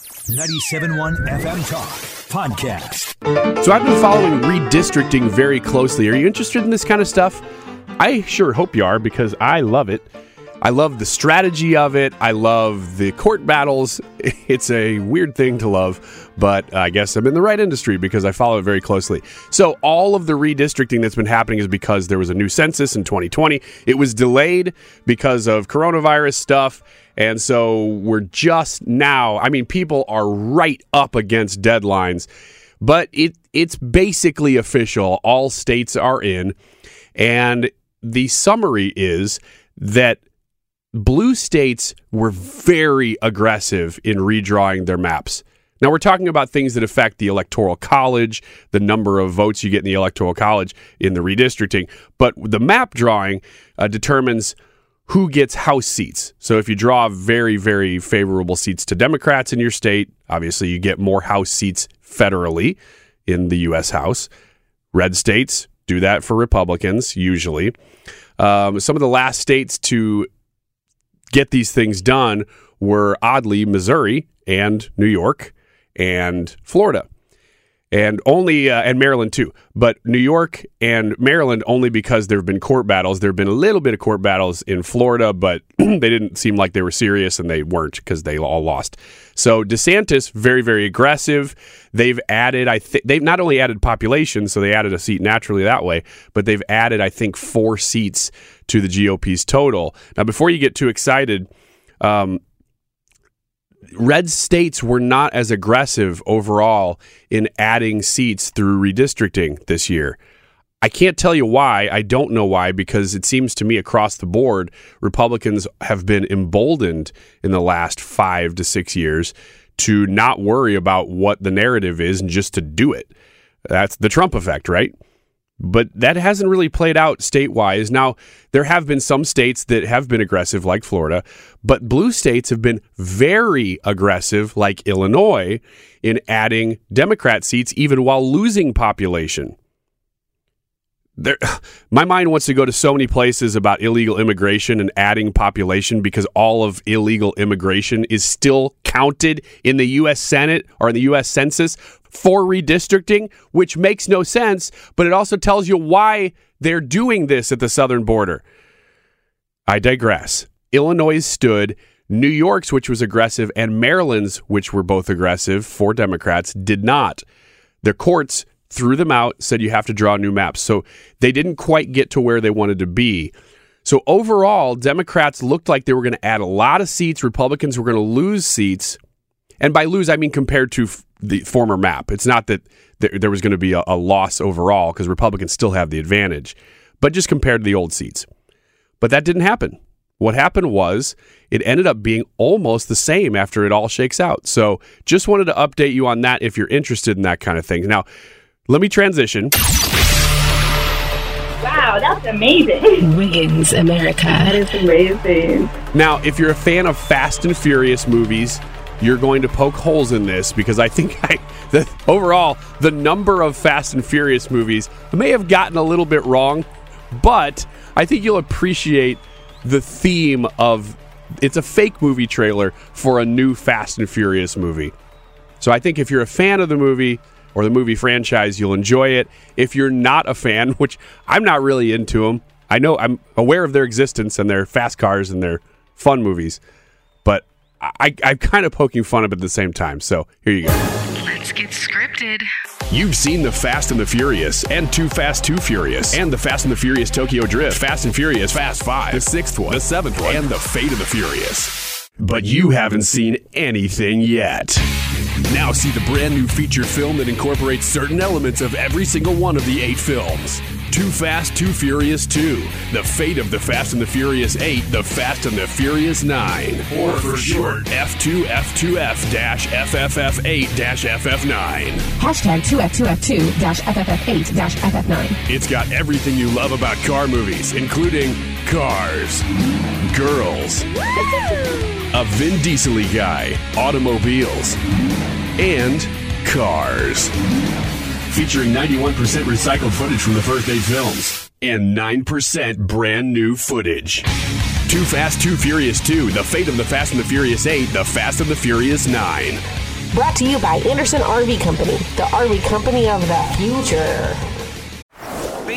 97.1 FM Talk Podcast. So I've been following redistricting very closely. Are you interested in this kind of stuff? I sure hope you are because I love it. I love the strategy of it. I love the court battles. It's a weird thing to love, but I guess I'm in the right industry because I follow it very closely. So, all of the redistricting that's been happening is because there was a new census in 2020. It was delayed because of coronavirus stuff. And so we're just now, I mean, people are right up against deadlines, but it it's basically official. All states are in. And the summary is that blue states were very aggressive in redrawing their maps. Now, we're talking about things that affect the Electoral College, the number of votes you get in the Electoral College in the redistricting, but the map drawing uh, determines who gets House seats. So, if you draw very, very favorable seats to Democrats in your state, obviously you get more House seats federally in the U.S. House. Red states do that for Republicans, usually. Um, some of the last states to get these things done were oddly Missouri and New York and Florida. And only uh, and Maryland too, but New York and Maryland only because there have been court battles. There have been a little bit of court battles in Florida, but they didn't seem like they were serious, and they weren't because they all lost. So DeSantis very very aggressive. They've added I think they've not only added population, so they added a seat naturally that way, but they've added I think four seats to the GOP's total. Now before you get too excited. Um, red states were not as aggressive overall in adding seats through redistricting this year. I can't tell you why. I don't know why because it seems to me across the board, Republicans have been emboldened in the last five to six years to not worry about what the narrative is and just to do it. That's the Trump effect, right? But that hasn't really played out statewise. Now, there have been some states that have been aggressive, like Florida, but blue states have been very aggressive, like Illinois, in adding Democrat seats even while losing population. There, my mind wants to go to so many places about illegal immigration and adding population because all of illegal immigration is still counted in the U.S. Senate or in the U.S. Census for redistricting, which makes no sense, but it also tells you why they're doing this at the southern border. I digress. Illinois stood, New York's, which was aggressive, and Maryland's, which were both aggressive for Democrats, did not. The courts threw them out, said you have to draw new maps. So they didn't quite get to where they wanted to be. So overall, Democrats looked like they were going to add a lot of seats. Republicans were going to lose seats. And by lose, I mean compared to f- the former map. It's not that th- there was going to be a, a loss overall because Republicans still have the advantage, but just compared to the old seats. But that didn't happen. What happened was it ended up being almost the same after it all shakes out. So just wanted to update you on that if you're interested in that kind of thing. Now, let me transition. Wow, that's amazing. Wiggins America. That is amazing. Now, if you're a fan of Fast and Furious movies, you're going to poke holes in this because I think I, the, overall the number of Fast and Furious movies may have gotten a little bit wrong, but I think you'll appreciate the theme of it's a fake movie trailer for a new Fast and Furious movie. So I think if you're a fan of the movie or the movie franchise, you'll enjoy it. If you're not a fan, which I'm not really into them, I know I'm aware of their existence and their fast cars and their fun movies, but I, I'm kind of poking fun of it at the same time. So here you go. Let's get scripted. You've seen The Fast and the Furious and Too Fast, Too Furious and The Fast and the Furious Tokyo Drift, Fast and Furious Fast 5, the sixth one, the seventh one, and The Fate of the Furious. But you haven't seen anything yet. Now see the brand new feature film that incorporates certain elements of every single one of the eight films. Too Fast, Too Furious 2, The Fate of the Fast and the Furious 8, The Fast and the Furious 9, or for short, F2, F2F FFF8 FF9. Hashtag 2F2F2 FFF8 FF9. It's got everything you love about car movies, including cars, girls, a Vin Diesel guy, automobiles, and cars. Featuring 91% recycled footage from the first eight films and 9% brand new footage. Too Fast, Too Furious 2, The Fate of the Fast and the Furious 8, The Fast and the Furious 9. Brought to you by Anderson RV Company, the RV company of the future.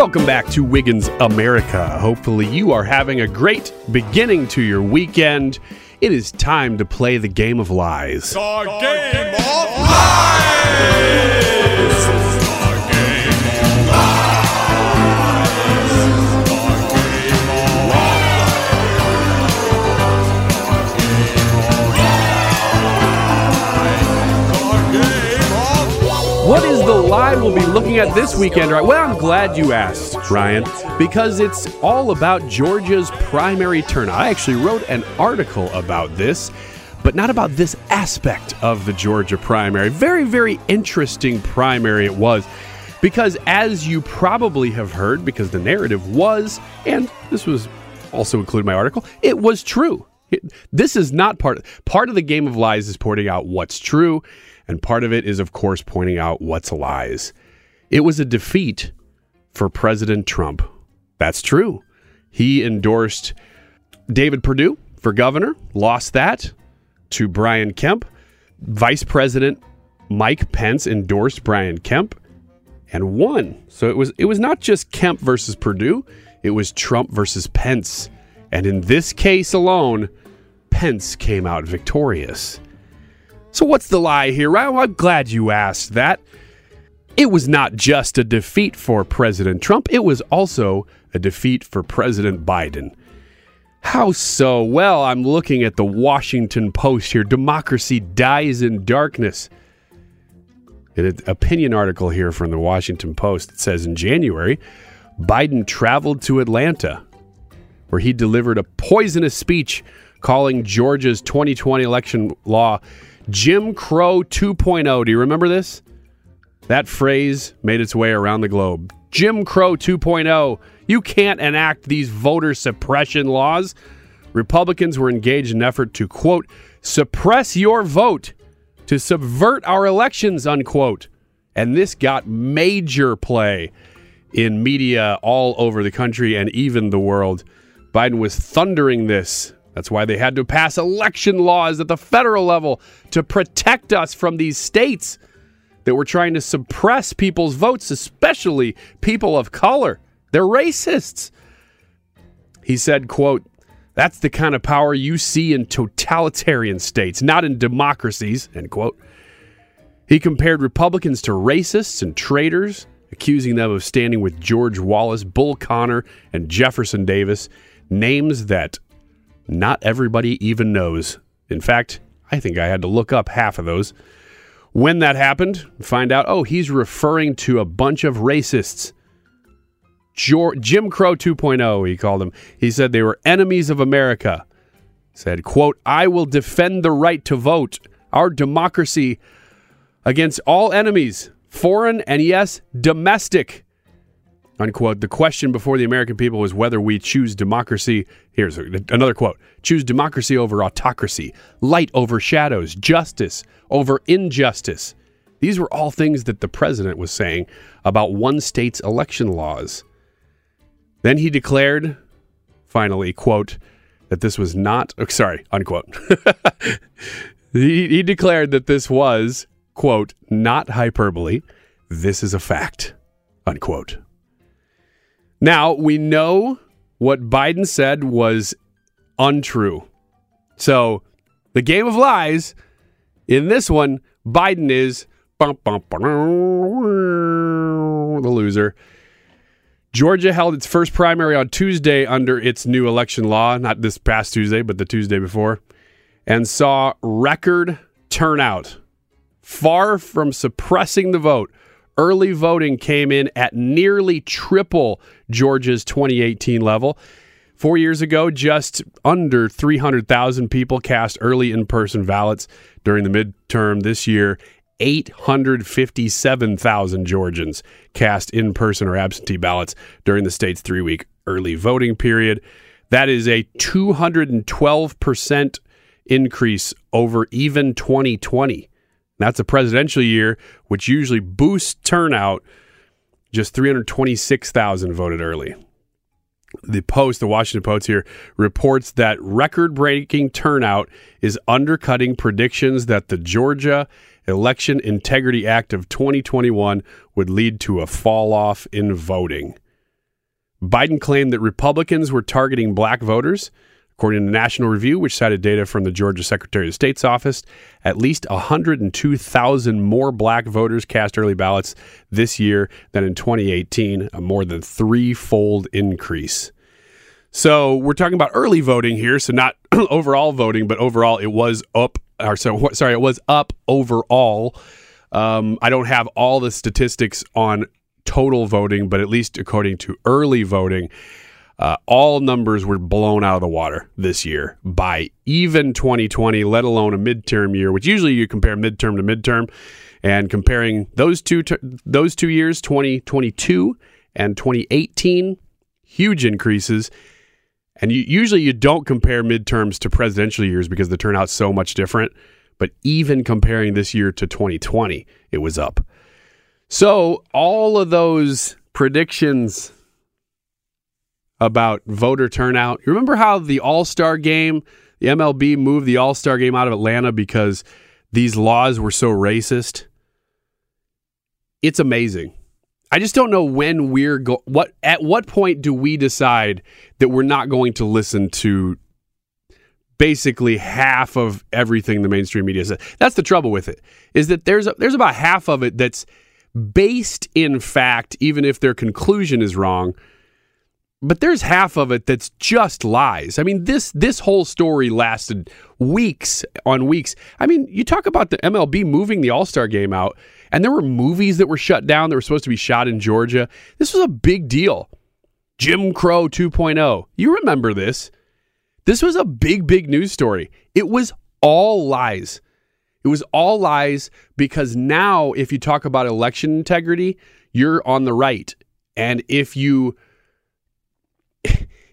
Welcome back to Wiggins America. Hopefully, you are having a great beginning to your weekend. It is time to play the game of lies. The game of lies! Lie we'll be looking at this weekend? Right. Well, I'm glad you asked, Ryan, because it's all about Georgia's primary turnout. I actually wrote an article about this, but not about this aspect of the Georgia primary. Very, very interesting primary it was. Because as you probably have heard, because the narrative was, and this was also included in my article, it was true. It- this is not part part of the game of lies is pointing out what's true, and part of it is of course pointing out what's lies. It was a defeat for President Trump. That's true. He endorsed David Perdue for governor, lost that to Brian Kemp. Vice President Mike Pence endorsed Brian Kemp and won. So it was it was not just Kemp versus Perdue, it was Trump versus Pence. And in this case alone, Pence came out victorious. So what's the lie here? Well, I'm glad you asked that. It was not just a defeat for President Trump, it was also a defeat for President Biden. How so? Well, I'm looking at the Washington Post here. Democracy dies in darkness. An opinion article here from the Washington Post. It says in January, Biden traveled to Atlanta, where he delivered a poisonous speech calling Georgia's 2020 election law Jim Crow 2.0. Do you remember this? That phrase made its way around the globe. Jim Crow 2.0. You can't enact these voter suppression laws. Republicans were engaged in an effort to, quote, suppress your vote, to subvert our elections, unquote. And this got major play in media all over the country and even the world. Biden was thundering this. That's why they had to pass election laws at the federal level to protect us from these states that were trying to suppress people's votes, especially people of color. They're racists. He said, quote, that's the kind of power you see in totalitarian states, not in democracies, end quote. He compared Republicans to racists and traitors, accusing them of standing with George Wallace, Bull Connor, and Jefferson Davis, names that not everybody even knows. In fact, I think I had to look up half of those. When that happened, find out, oh, he's referring to a bunch of racists. Jim Crow 2.0, he called them. He said they were enemies of America. Said, quote, I will defend the right to vote, our democracy, against all enemies, foreign and yes, domestic. Unquote. The question before the American people was whether we choose democracy. Here's another quote choose democracy over autocracy, light over shadows, justice over injustice. These were all things that the president was saying about one state's election laws. Then he declared, finally, quote, that this was not, oh, sorry, unquote. he, he declared that this was, quote, not hyperbole. This is a fact, unquote. Now, we know what Biden said was untrue. So, the game of lies in this one, Biden is bum, bum, bum, the loser. Georgia held its first primary on Tuesday under its new election law, not this past Tuesday, but the Tuesday before, and saw record turnout. Far from suppressing the vote, early voting came in at nearly triple Georgia's 2018 level. Four years ago, just under 300,000 people cast early in person ballots during the midterm. This year, 857,000 Georgians cast in person or absentee ballots during the state's three week early voting period. That is a 212% increase over even 2020. That's a presidential year, which usually boosts turnout. Just 326,000 voted early. The Post, the Washington Post here, reports that record breaking turnout is undercutting predictions that the Georgia Election Integrity Act of 2021 would lead to a fall off in voting. Biden claimed that Republicans were targeting black voters. According to the National Review, which cited data from the Georgia Secretary of State's office, at least 102,000 more black voters cast early ballots this year than in 2018, a more than threefold increase. So we're talking about early voting here, so not overall voting, but overall it was up. Or so, sorry, it was up overall. Um, I don't have all the statistics on total voting, but at least according to early voting, uh, all numbers were blown out of the water this year by even 2020, let alone a midterm year, which usually you compare midterm to midterm. And comparing those two ter- those two years, 2022 and 2018, huge increases. And you, usually you don't compare midterms to presidential years because the turnout's so much different. But even comparing this year to 2020, it was up. So all of those predictions about voter turnout. You remember how the All Star game, the MLB moved the All Star game out of Atlanta because these laws were so racist? It's amazing. I just don't know when we're go what at what point do we decide that we're not going to listen to basically half of everything the mainstream media says. That's the trouble with it. Is that there's a, there's about half of it that's based in fact even if their conclusion is wrong but there's half of it that's just lies. I mean, this this whole story lasted weeks on weeks. I mean, you talk about the MLB moving the All Star game out, and there were movies that were shut down that were supposed to be shot in Georgia. This was a big deal. Jim Crow 2.0. You remember this? This was a big, big news story. It was all lies. It was all lies because now, if you talk about election integrity, you're on the right, and if you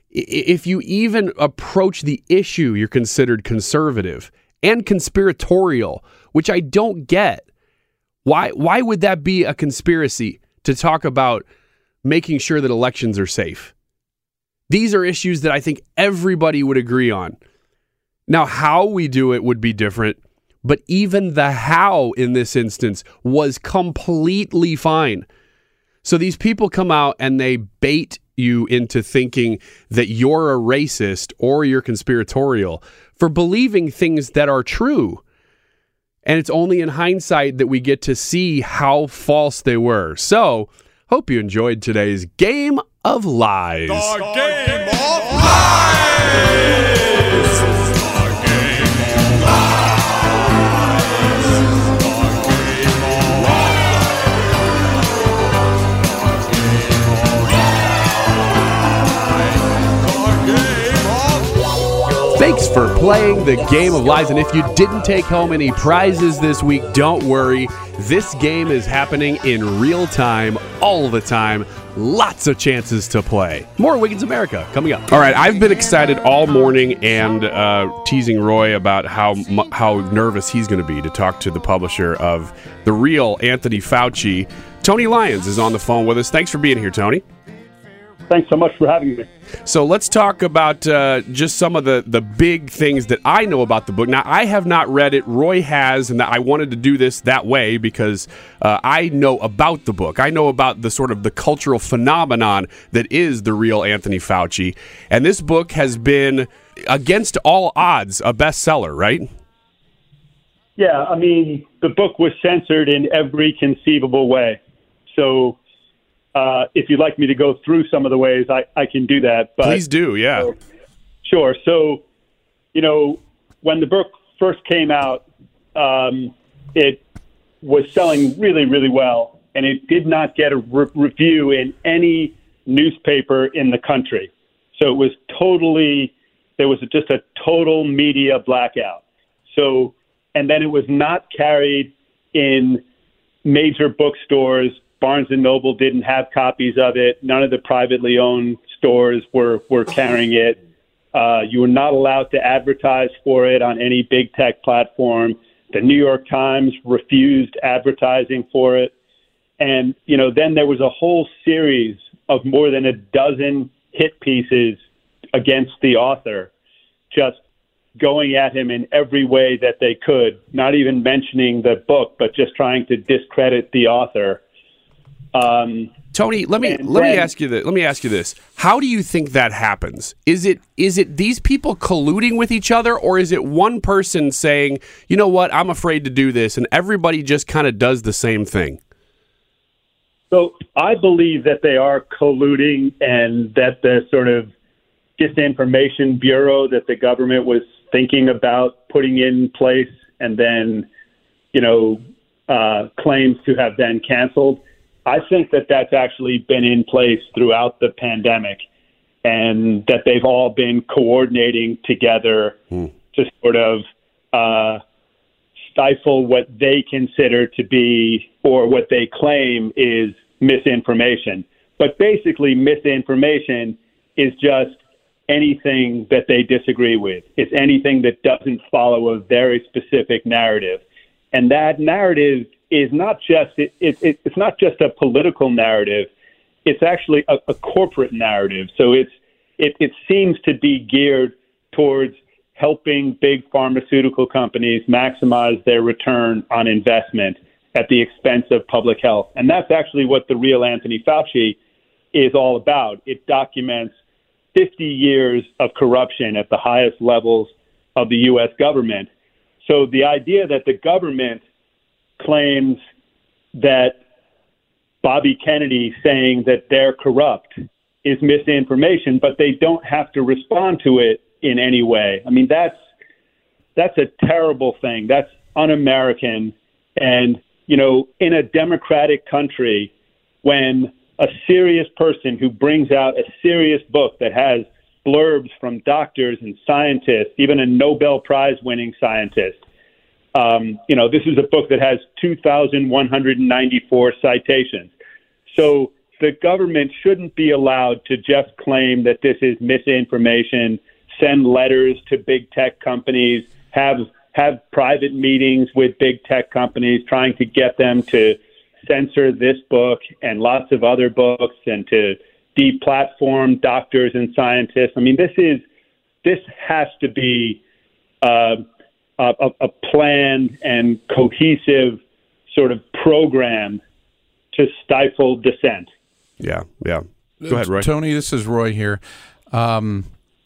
if you even approach the issue, you're considered conservative and conspiratorial, which I don't get. Why why would that be a conspiracy to talk about making sure that elections are safe? These are issues that I think everybody would agree on. Now, how we do it would be different, but even the how in this instance was completely fine. So these people come out and they bait you into thinking that you're a racist or you're conspiratorial for believing things that are true. And it's only in hindsight that we get to see how false they were. So, hope you enjoyed today's Game of Lies. The Game of Lies! For playing the game of lies. And if you didn't take home any prizes this week, don't worry. This game is happening in real time, all the time. Lots of chances to play. More Wiggins America coming up. All right, I've been excited all morning and uh, teasing Roy about how how nervous he's going to be to talk to the publisher of the real Anthony Fauci. Tony Lyons is on the phone with us. Thanks for being here, Tony. Thanks so much for having me. So let's talk about uh, just some of the, the big things that I know about the book. Now, I have not read it. Roy has, and I wanted to do this that way because uh, I know about the book. I know about the sort of the cultural phenomenon that is the real Anthony Fauci. And this book has been, against all odds, a bestseller, right? Yeah, I mean, the book was censored in every conceivable way. So uh, if you'd like me to go through some of the ways, I, I can do that. But, Please do, yeah. So, sure. So, you know, when the book first came out, um, it was selling really, really well, and it did not get a re- review in any newspaper in the country. So it was totally, there was just a total media blackout. So, and then it was not carried in major bookstores Barnes and Noble didn't have copies of it. None of the privately owned stores were were carrying it. Uh, you were not allowed to advertise for it on any big tech platform. The New York Times refused advertising for it, and you know then there was a whole series of more than a dozen hit pieces against the author, just going at him in every way that they could, not even mentioning the book, but just trying to discredit the author. Um, Tony, let me let then, me ask you this. Let me ask you this: How do you think that happens? Is it is it these people colluding with each other, or is it one person saying, "You know what? I'm afraid to do this," and everybody just kind of does the same thing? So I believe that they are colluding, and that the sort of disinformation bureau that the government was thinking about putting in place, and then, you know, uh, claims to have been canceled I think that that's actually been in place throughout the pandemic and that they've all been coordinating together mm. to sort of uh, stifle what they consider to be or what they claim is misinformation. But basically, misinformation is just anything that they disagree with. It's anything that doesn't follow a very specific narrative. And that narrative is not just it, it, it, it's not just a political narrative. It's actually a, a corporate narrative. So it's it, it seems to be geared towards helping big pharmaceutical companies maximize their return on investment at the expense of public health. And that's actually what the real Anthony Fauci is all about. It documents 50 years of corruption at the highest levels of the U.S. government. So the idea that the government claims that Bobby Kennedy saying that they're corrupt is misinformation, but they don't have to respond to it in any way. I mean, that's that's a terrible thing. That's un-American, and you know, in a democratic country, when a serious person who brings out a serious book that has blurbs from doctors and scientists, even a Nobel Prize winning scientist, um, you know, this is a book that has 2,194 citations. So the government shouldn't be allowed to just claim that this is misinformation, send letters to big tech companies, have have private meetings with big tech companies trying to get them to censor this book and lots of other books and to deplatform doctors and scientists. I mean, this is this has to be uh, a, a planned and cohesive sort of program to stifle dissent. Yeah, yeah. Go ahead, Roy. Tony, this is Roy here. Um,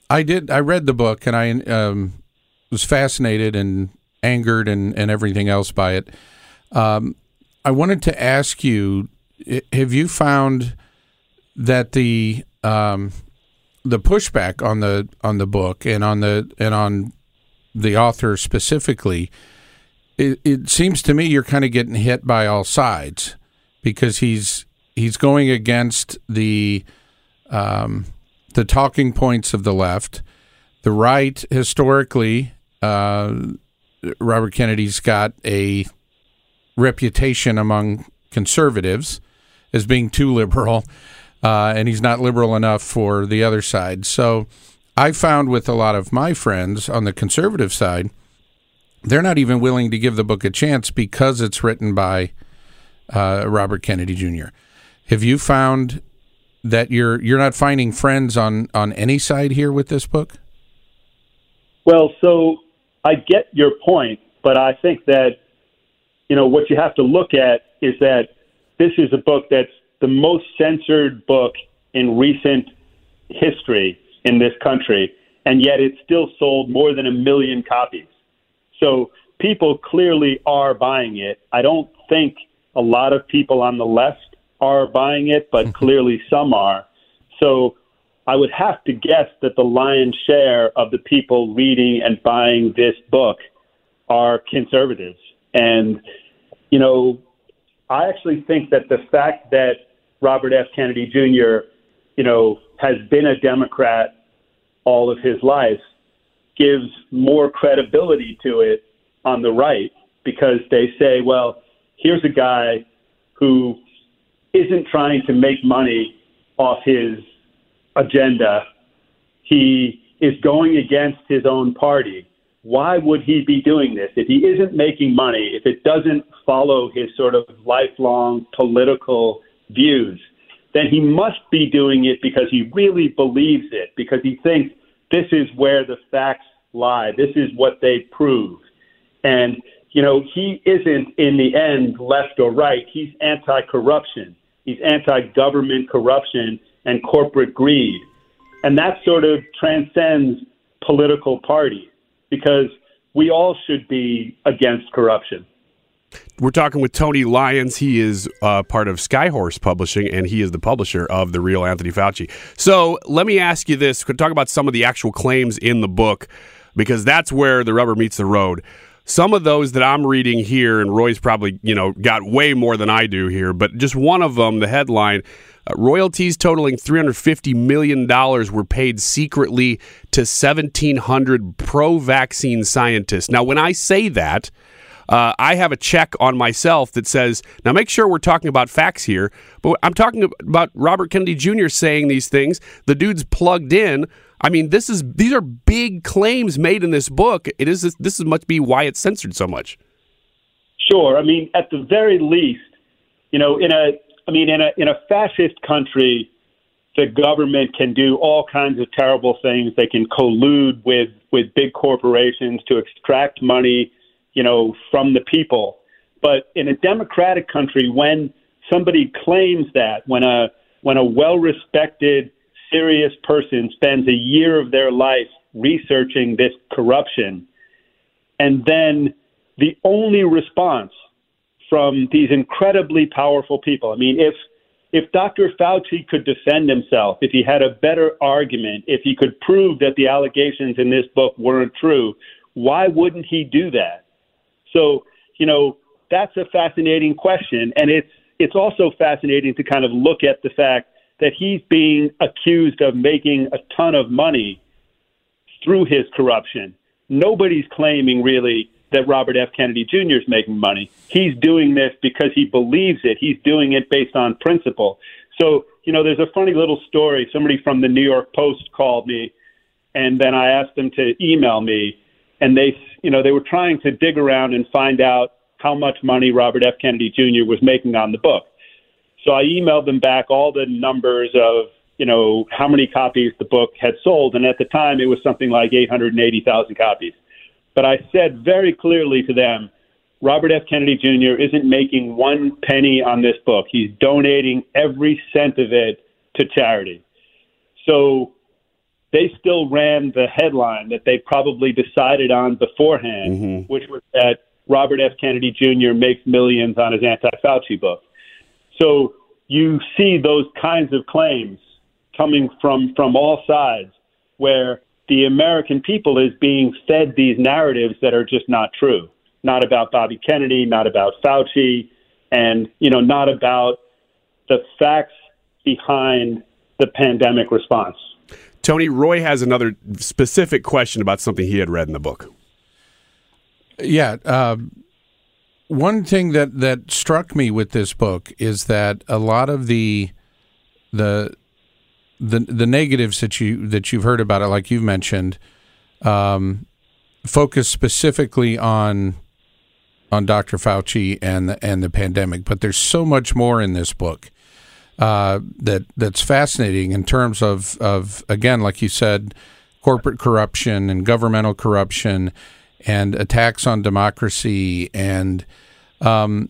I did. I read the book and I um, was fascinated and angered and, and everything else by it. Um, I wanted to ask you: Have you found that the um, the pushback on the on the book and on the and on the author specifically, it, it seems to me you're kind of getting hit by all sides because he's he's going against the um, the talking points of the left. The right, historically, uh, Robert Kennedy's got a reputation among conservatives as being too liberal, uh, and he's not liberal enough for the other side. So I found with a lot of my friends on the conservative side, they're not even willing to give the book a chance because it's written by uh, Robert Kennedy Jr. Have you found that you're you're not finding friends on on any side here with this book? Well, so I get your point, but I think that you know what you have to look at is that this is a book that's the most censored book in recent history in this country, and yet it still sold more than a million copies. So people clearly are buying it. I don't think a lot of people on the left are buying it, but mm-hmm. clearly some are. So I would have to guess that the lion's share of the people reading and buying this book are conservatives. And, you know, I actually think that the fact that Robert F. Kennedy Jr., you know, has been a Democrat all of his life gives more credibility to it on the right because they say, well, here's a guy who isn't trying to make money off his agenda. He is going against his own party. Why would he be doing this? If he isn't making money, if it doesn't follow his sort of lifelong political views, then he must be doing it because he really believes it, because he thinks this is where the facts lie. This is what they prove. And, you know, he isn't in the end left or right. He's anti corruption. He's anti government corruption and corporate greed. And that sort of transcends political parties because we all should be against corruption. We're talking with Tony Lyons. He is uh, part of Skyhorse Publishing, and he is the publisher of The Real Anthony Fauci. So let me ask you this: Could talk about some of the actual claims in the book, because that's where the rubber meets the road. Some of those that I'm reading here, and Roy's probably you know got way more than I do here, but just one of them, the headline. Uh, royalties totaling $350 million were paid secretly to 1,700 pro vaccine scientists. Now, when I say that, uh, I have a check on myself that says, now make sure we're talking about facts here, but I'm talking about Robert Kennedy Jr. saying these things. The dude's plugged in. I mean, this is these are big claims made in this book. It is this is must be why it's censored so much. Sure. I mean, at the very least, you know, in a I mean, in a in a fascist country, the government can do all kinds of terrible things. They can collude with with big corporations to extract money, you know, from the people. But in a democratic country, when somebody claims that, when a when a well-respected serious person spends a year of their life researching this corruption, and then the only response from these incredibly powerful people. I mean, if if Dr. Fauci could defend himself, if he had a better argument, if he could prove that the allegations in this book weren't true, why wouldn't he do that? So, you know, that's a fascinating question, and it's it's also fascinating to kind of look at the fact that he's being accused of making a ton of money through his corruption. Nobody's claiming really that Robert F. Kennedy Jr. is making money. He's doing this because he believes it. He's doing it based on principle. So, you know, there's a funny little story. Somebody from the New York Post called me, and then I asked them to email me, and they, you know, they were trying to dig around and find out how much money Robert F. Kennedy Jr. was making on the book. So I emailed them back all the numbers of, you know, how many copies the book had sold. And at the time, it was something like 880,000 copies. But I said very clearly to them, Robert F. Kennedy Jr. isn't making one penny on this book. He's donating every cent of it to charity. So they still ran the headline that they probably decided on beforehand, mm-hmm. which was that Robert F. Kennedy Jr. makes millions on his anti Fauci book. So you see those kinds of claims coming from from all sides, where the American people is being fed these narratives that are just not true. Not about Bobby Kennedy, not about Fauci, and you know, not about the facts behind the pandemic response. Tony Roy has another specific question about something he had read in the book. Yeah, uh, one thing that that struck me with this book is that a lot of the the the the negatives that you that you've heard about it, like you've mentioned, um, focus specifically on on Dr. Fauci and the, and the pandemic, but there's so much more in this book. Uh, that that's fascinating in terms of of again, like you said, corporate corruption and governmental corruption and attacks on democracy and um,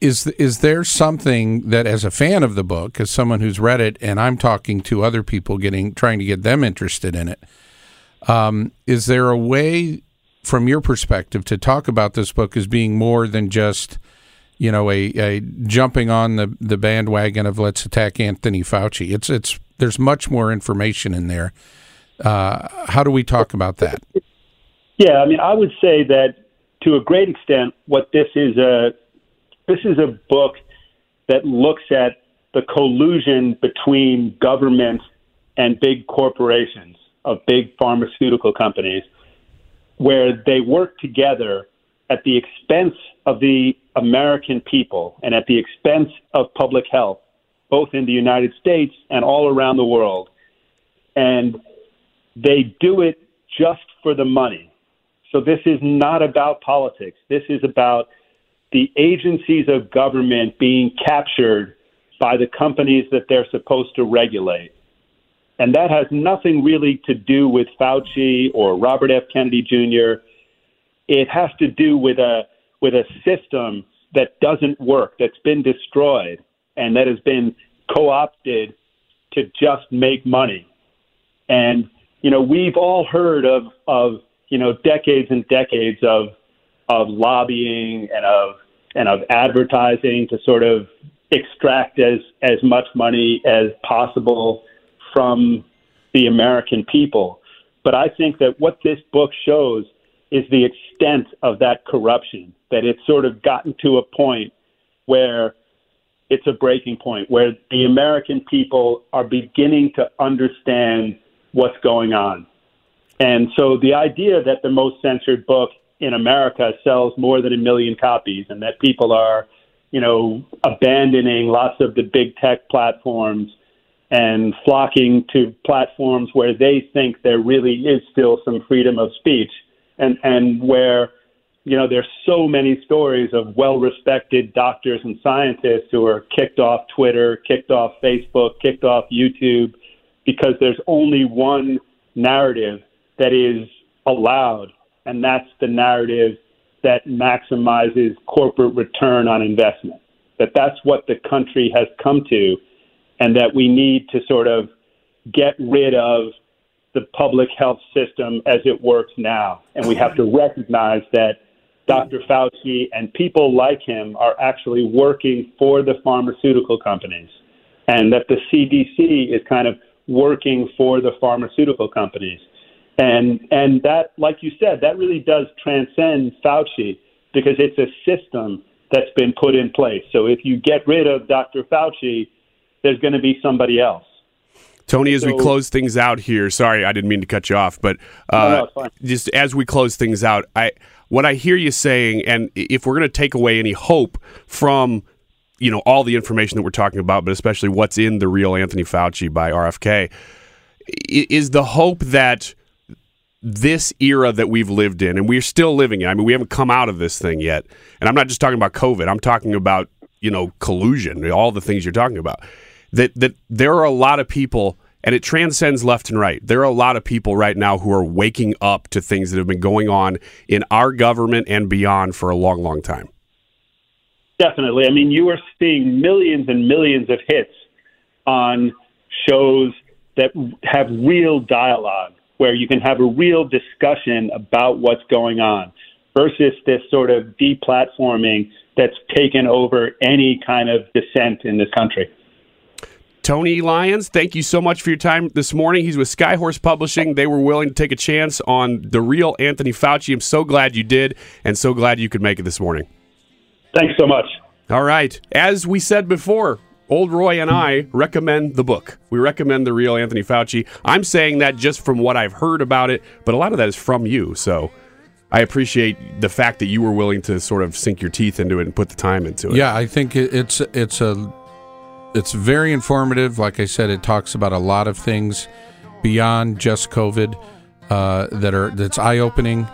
is is there something that, as a fan of the book, as someone who's read it, and I'm talking to other people, getting trying to get them interested in it, um, is there a way, from your perspective, to talk about this book as being more than just, you know, a, a jumping on the, the bandwagon of let's attack Anthony Fauci? It's it's there's much more information in there. Uh, how do we talk about that? Yeah, I mean, I would say that to a great extent, what this is a this is a book that looks at the collusion between government and big corporations of big pharmaceutical companies, where they work together at the expense of the American people and at the expense of public health, both in the United States and all around the world. And they do it just for the money. So this is not about politics. This is about the agencies of government being captured by the companies that they're supposed to regulate. And that has nothing really to do with Fauci or Robert F. Kennedy Jr. It has to do with a with a system that doesn't work, that's been destroyed, and that has been co-opted to just make money. And you know, we've all heard of of you know decades and decades of of lobbying and of and of advertising to sort of extract as as much money as possible from the American people. But I think that what this book shows is the extent of that corruption, that it's sort of gotten to a point where it's a breaking point, where the American people are beginning to understand what's going on. And so the idea that the most censored book in America sells more than a million copies and that people are, you know, abandoning lots of the big tech platforms and flocking to platforms where they think there really is still some freedom of speech and, and where, you know, there's so many stories of well respected doctors and scientists who are kicked off Twitter, kicked off Facebook, kicked off YouTube because there's only one narrative that is allowed, and that's the narrative that maximizes corporate return on investment. That that's what the country has come to, and that we need to sort of get rid of the public health system as it works now. And we have to recognize that Dr. Fauci and people like him are actually working for the pharmaceutical companies, and that the CDC is kind of working for the pharmaceutical companies. And and that, like you said, that really does transcend Fauci because it's a system that's been put in place. So if you get rid of Dr. Fauci, there's going to be somebody else. Tony, as so, we close things out here, sorry, I didn't mean to cut you off, but uh, no, no, just as we close things out, I what I hear you saying, and if we're going to take away any hope from you know all the information that we're talking about, but especially what's in the real Anthony Fauci by RFK, is the hope that this era that we've lived in, and we're still living in. I mean, we haven't come out of this thing yet. And I'm not just talking about COVID. I'm talking about you know collusion, all the things you're talking about. That that there are a lot of people, and it transcends left and right. There are a lot of people right now who are waking up to things that have been going on in our government and beyond for a long, long time. Definitely. I mean, you are seeing millions and millions of hits on shows that have real dialogue where you can have a real discussion about what's going on versus this sort of deplatforming that's taken over any kind of dissent in this country. Tony Lyons, thank you so much for your time this morning. He's with Skyhorse Publishing. They were willing to take a chance on the real Anthony Fauci. I'm so glad you did, and so glad you could make it this morning. Thanks so much. All right. As we said before, Old Roy and I recommend the book. We recommend the real Anthony Fauci. I'm saying that just from what I've heard about it, but a lot of that is from you. So I appreciate the fact that you were willing to sort of sink your teeth into it and put the time into it. Yeah, I think it's it's a it's very informative. Like I said, it talks about a lot of things beyond just COVID uh, that are that's eye opening.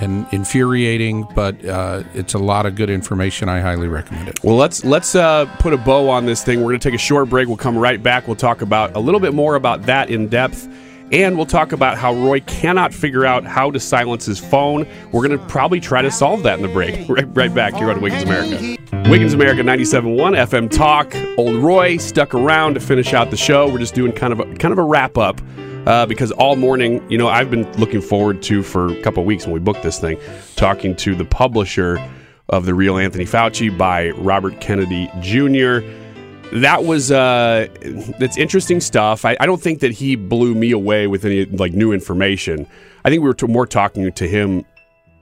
and infuriating, but uh, it's a lot of good information. I highly recommend it. Well, let's let's uh, put a bow on this thing. We're going to take a short break. We'll come right back. We'll talk about a little bit more about that in depth. And we'll talk about how Roy cannot figure out how to silence his phone. We're going to probably try to solve that in the break. Right, right back here on Wiggins America. Wiggins America 97.1 FM Talk. Old Roy stuck around to finish out the show. We're just doing kind of a, kind of a wrap up uh, because all morning, you know, I've been looking forward to for a couple weeks when we booked this thing, talking to the publisher of the real Anthony Fauci by Robert Kennedy Jr. That was uh, that's interesting stuff. I, I don't think that he blew me away with any like new information. I think we were t- more talking to him,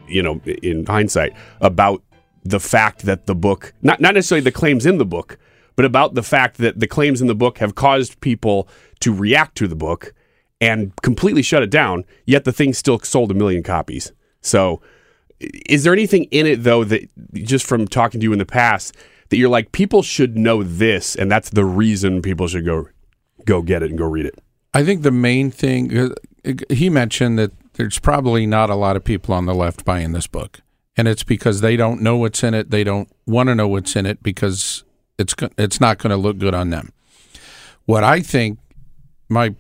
you know, in hindsight about the fact that the book, not not necessarily the claims in the book, but about the fact that the claims in the book have caused people to react to the book and completely shut it down, yet the thing still sold a million copies. So, is there anything in it though that just from talking to you in the past that you're like people should know this and that's the reason people should go go get it and go read it? I think the main thing uh, he mentioned that there's probably not a lot of people on the left buying this book, and it's because they don't know what's in it. They don't want to know what's in it because it's it's not going to look good on them. What I think my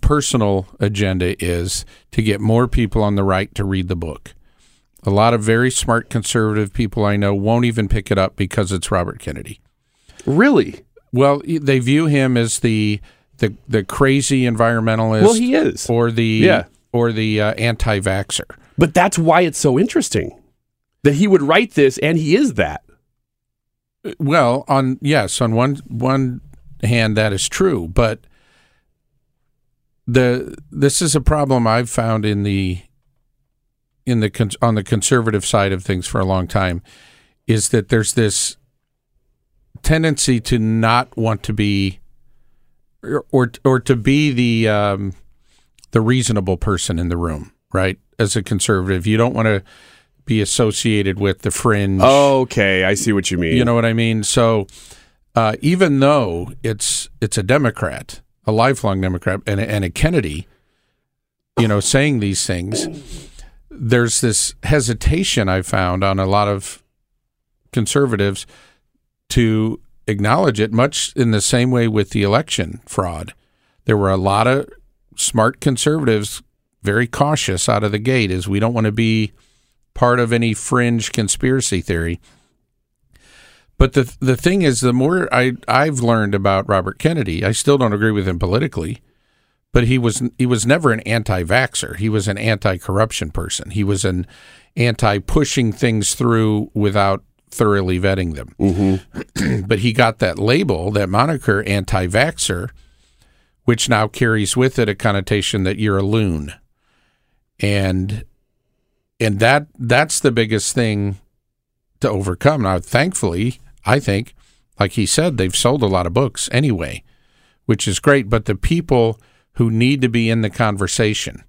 personal agenda is to get more people on the right to read the book. A lot of very smart conservative people I know won't even pick it up because it's Robert Kennedy. Really? Well, they view him as the the the crazy environmentalist. Well, he is, or the yeah. or the uh, anti-vaxer. But that's why it's so interesting that he would write this, and he is that. Well, on yes, on one one hand that is true, but the this is a problem I've found in the in the on the conservative side of things for a long time is that there's this tendency to not want to be or or, or to be the um, the reasonable person in the room, right? As a conservative, you don't want to be associated with the fringe. Okay, I see what you mean. You know what I mean? So uh, even though it's it's a Democrat, a lifelong Democrat, and a, and a Kennedy, you know, saying these things, there's this hesitation I found on a lot of conservatives to acknowledge it, much in the same way with the election fraud. There were a lot of smart conservatives very cautious out of the gate as we don't want to be part of any fringe conspiracy theory. But the the thing is, the more I I've learned about Robert Kennedy, I still don't agree with him politically, but he was he was never an anti-vaxer. He was an anti-corruption person. He was an anti-pushing things through without thoroughly vetting them. Mm-hmm. but he got that label, that moniker, anti-vaxer, which now carries with it a connotation that you're a loon, and and that that's the biggest thing to overcome. Now, thankfully, I think, like he said, they've sold a lot of books anyway, which is great. But the people who need to be in the conversation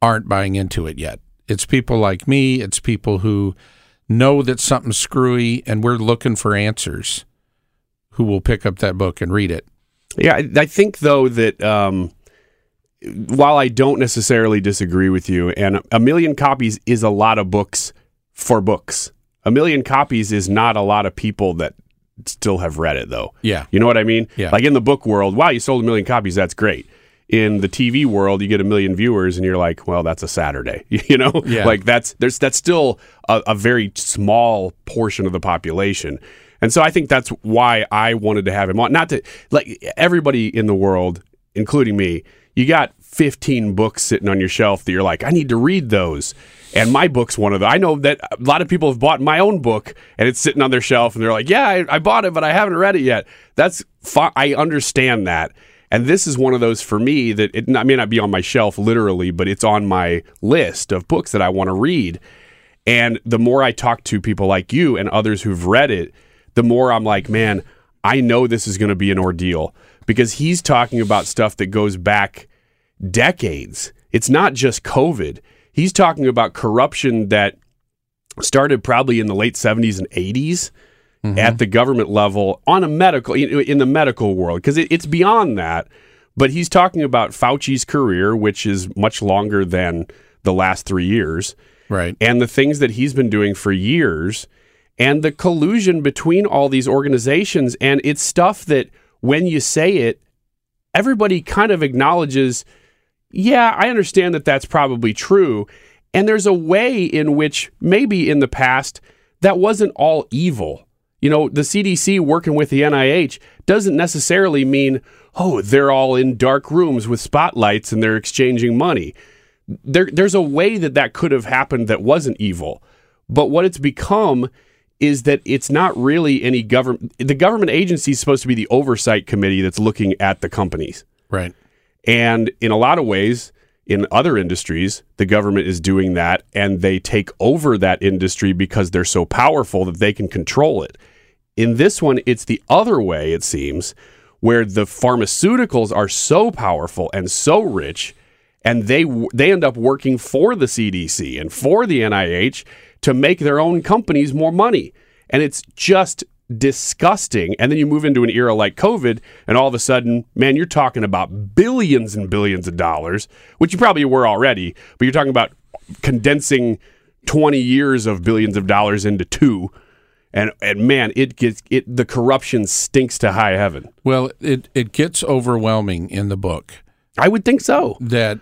aren't buying into it yet. It's people like me, it's people who know that something's screwy and we're looking for answers who will pick up that book and read it. Yeah, I think, though, that. Um while I don't necessarily disagree with you, and a million copies is a lot of books for books. A million copies is not a lot of people that still have read it, though. Yeah. You know what I mean? Yeah. Like in the book world, wow, you sold a million copies. That's great. In the TV world, you get a million viewers, and you're like, well, that's a Saturday. You know, yeah. like that's there's that's still a, a very small portion of the population. And so I think that's why I wanted to have him on. Not to like everybody in the world, including me, you got 15 books sitting on your shelf that you're like, I need to read those. And my book's one of them. I know that a lot of people have bought my own book and it's sitting on their shelf and they're like, yeah, I, I bought it, but I haven't read it yet. That's fine. I understand that. And this is one of those for me that it not, may not be on my shelf literally, but it's on my list of books that I want to read. And the more I talk to people like you and others who've read it, the more I'm like, man, I know this is going to be an ordeal because he's talking about stuff that goes back decades. It's not just COVID. He's talking about corruption that started probably in the late 70s and 80s mm-hmm. at the government level on a medical in the medical world because it, it's beyond that. But he's talking about Fauci's career, which is much longer than the last three years. Right. and the things that he's been doing for years and the collusion between all these organizations and it's stuff that when you say it everybody kind of acknowledges yeah i understand that that's probably true and there's a way in which maybe in the past that wasn't all evil you know the cdc working with the nih doesn't necessarily mean oh they're all in dark rooms with spotlights and they're exchanging money there, there's a way that that could have happened that wasn't evil. But what it's become is that it's not really any government. The government agency is supposed to be the oversight committee that's looking at the companies. Right. And in a lot of ways, in other industries, the government is doing that and they take over that industry because they're so powerful that they can control it. In this one, it's the other way, it seems, where the pharmaceuticals are so powerful and so rich and they they end up working for the CDC and for the NIH to make their own companies more money. And it's just disgusting. And then you move into an era like COVID, and all of a sudden, man, you're talking about billions and billions of dollars, which you probably were already, but you're talking about condensing 20 years of billions of dollars into two. And, and man, it gets it. The corruption stinks to high heaven. Well, it it gets overwhelming in the book. I would think so. That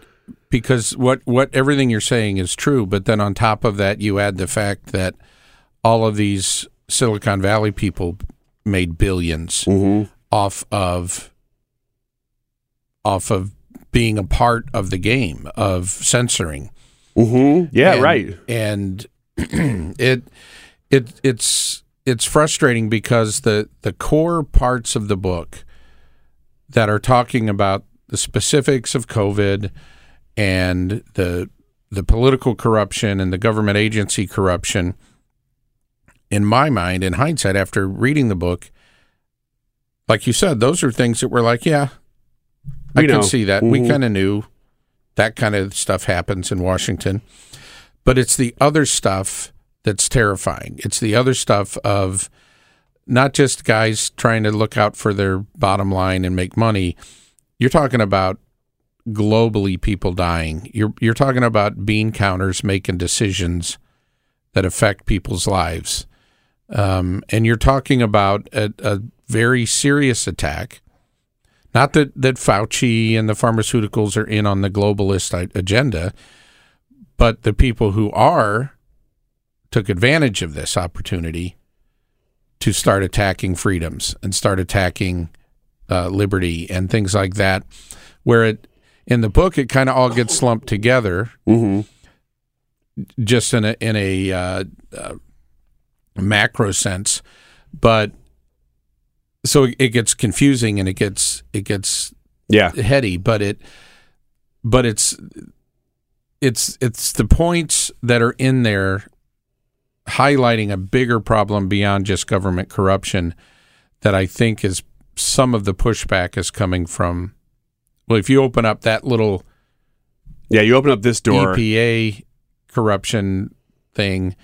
because what what everything you're saying is true, but then on top of that, you add the fact that all of these Silicon Valley people made 1000000000s Mm-hmm. off of off of being a part of the game of censoring. Mm-hmm. Yeah, And- right. And it it it's it's frustrating because the the core parts of the book that are talking about the specifics of COVID and the the political corruption and the government agency corruption in my mind in hindsight after reading the book like you said those are things that were like yeah I We can see that. We Mhm. kind of knew that kind of stuff happens in Washington. But it's the other stuff that's terrifying. It's the other stuff of not just guys trying to look out for their bottom line and make money. You're talking about globally people dying. You're you're talking about bean counters making decisions that affect people's lives, um, and you're talking about a, a very serious attack. Not that that Fauci and the pharmaceuticals are in on the globalist agenda, but the people who are took advantage of this opportunity to start attacking freedoms and start attacking uh, liberty and things like that. Where it in the book, it kind of all gets slumped together, Mm-hmm. just in a in a uh, uh, macro sense, but so it, gets confusing and it gets it gets Yeah. heady, but it but it's it's it's the points that are in there highlighting a bigger problem beyond just government corruption that I think is some of the pushback is coming from well if you open up that little Yeah, you open up this door. EPA corruption thing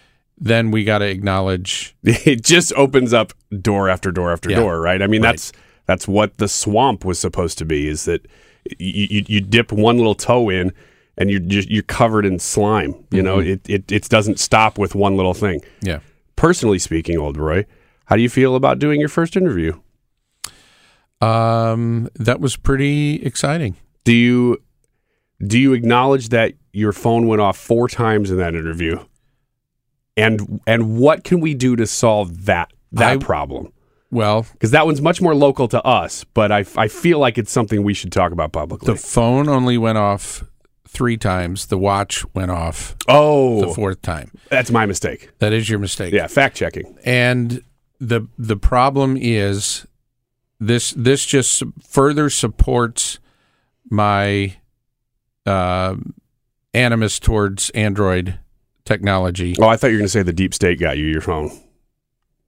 then we got to acknowledge it just opens up door after door after Yeah. door, right? I mean, Right. that's that's what the swamp was supposed to be. Is that you, you, you dip one little toe in, and you're just you're covered in slime. You know, Mhm. it, it it doesn't stop with one little thing. Yeah. Personally speaking, old Roy, how do you feel about doing your first interview? um that was pretty exciting Do you do you acknowledge that your phone went off four times in that interview? And and what can we do to solve that that I- problem? well Because that one's much more local to us, but I, I feel like it's something we should talk about publicly. The phone only went off three times. The watch went off oh, the fourth time. that's my mistake. That is your mistake. Yeah, fact checking. And the the problem is this this just further supports my uh, animus towards Android technology. Oh, I thought you were going to say the deep state got you your phone.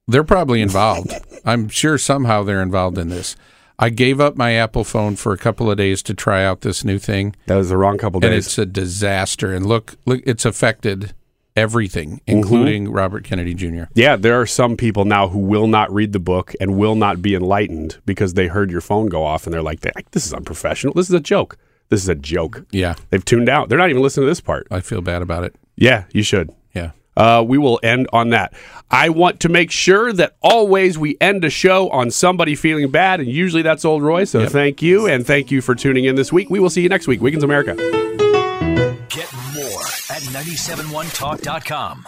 They're probably involved. I'm sure somehow they're involved in this. I gave up my Apple phone for a couple of days to try out this new thing. That was the wrong couple and days. it's a disaster. And look, look, it's affected everything, mm-hmm. including Robert Kennedy Jr. yeah, there are some people now who will not read the book and will not be enlightened because they heard your phone go off and they're like, "This is unprofessional. This is a joke. This is a joke." Yeah, They've tuned out. They're not even listening to this part. I feel bad about it. Yeah, you should. Yeah. Uh, we will end on that. I want to make sure that always we end a show on somebody feeling bad, and usually that's old Roy. So thank you, and thank you for tuning in this week. We will see you next week. Wiggins America. Get more at 971talk.com.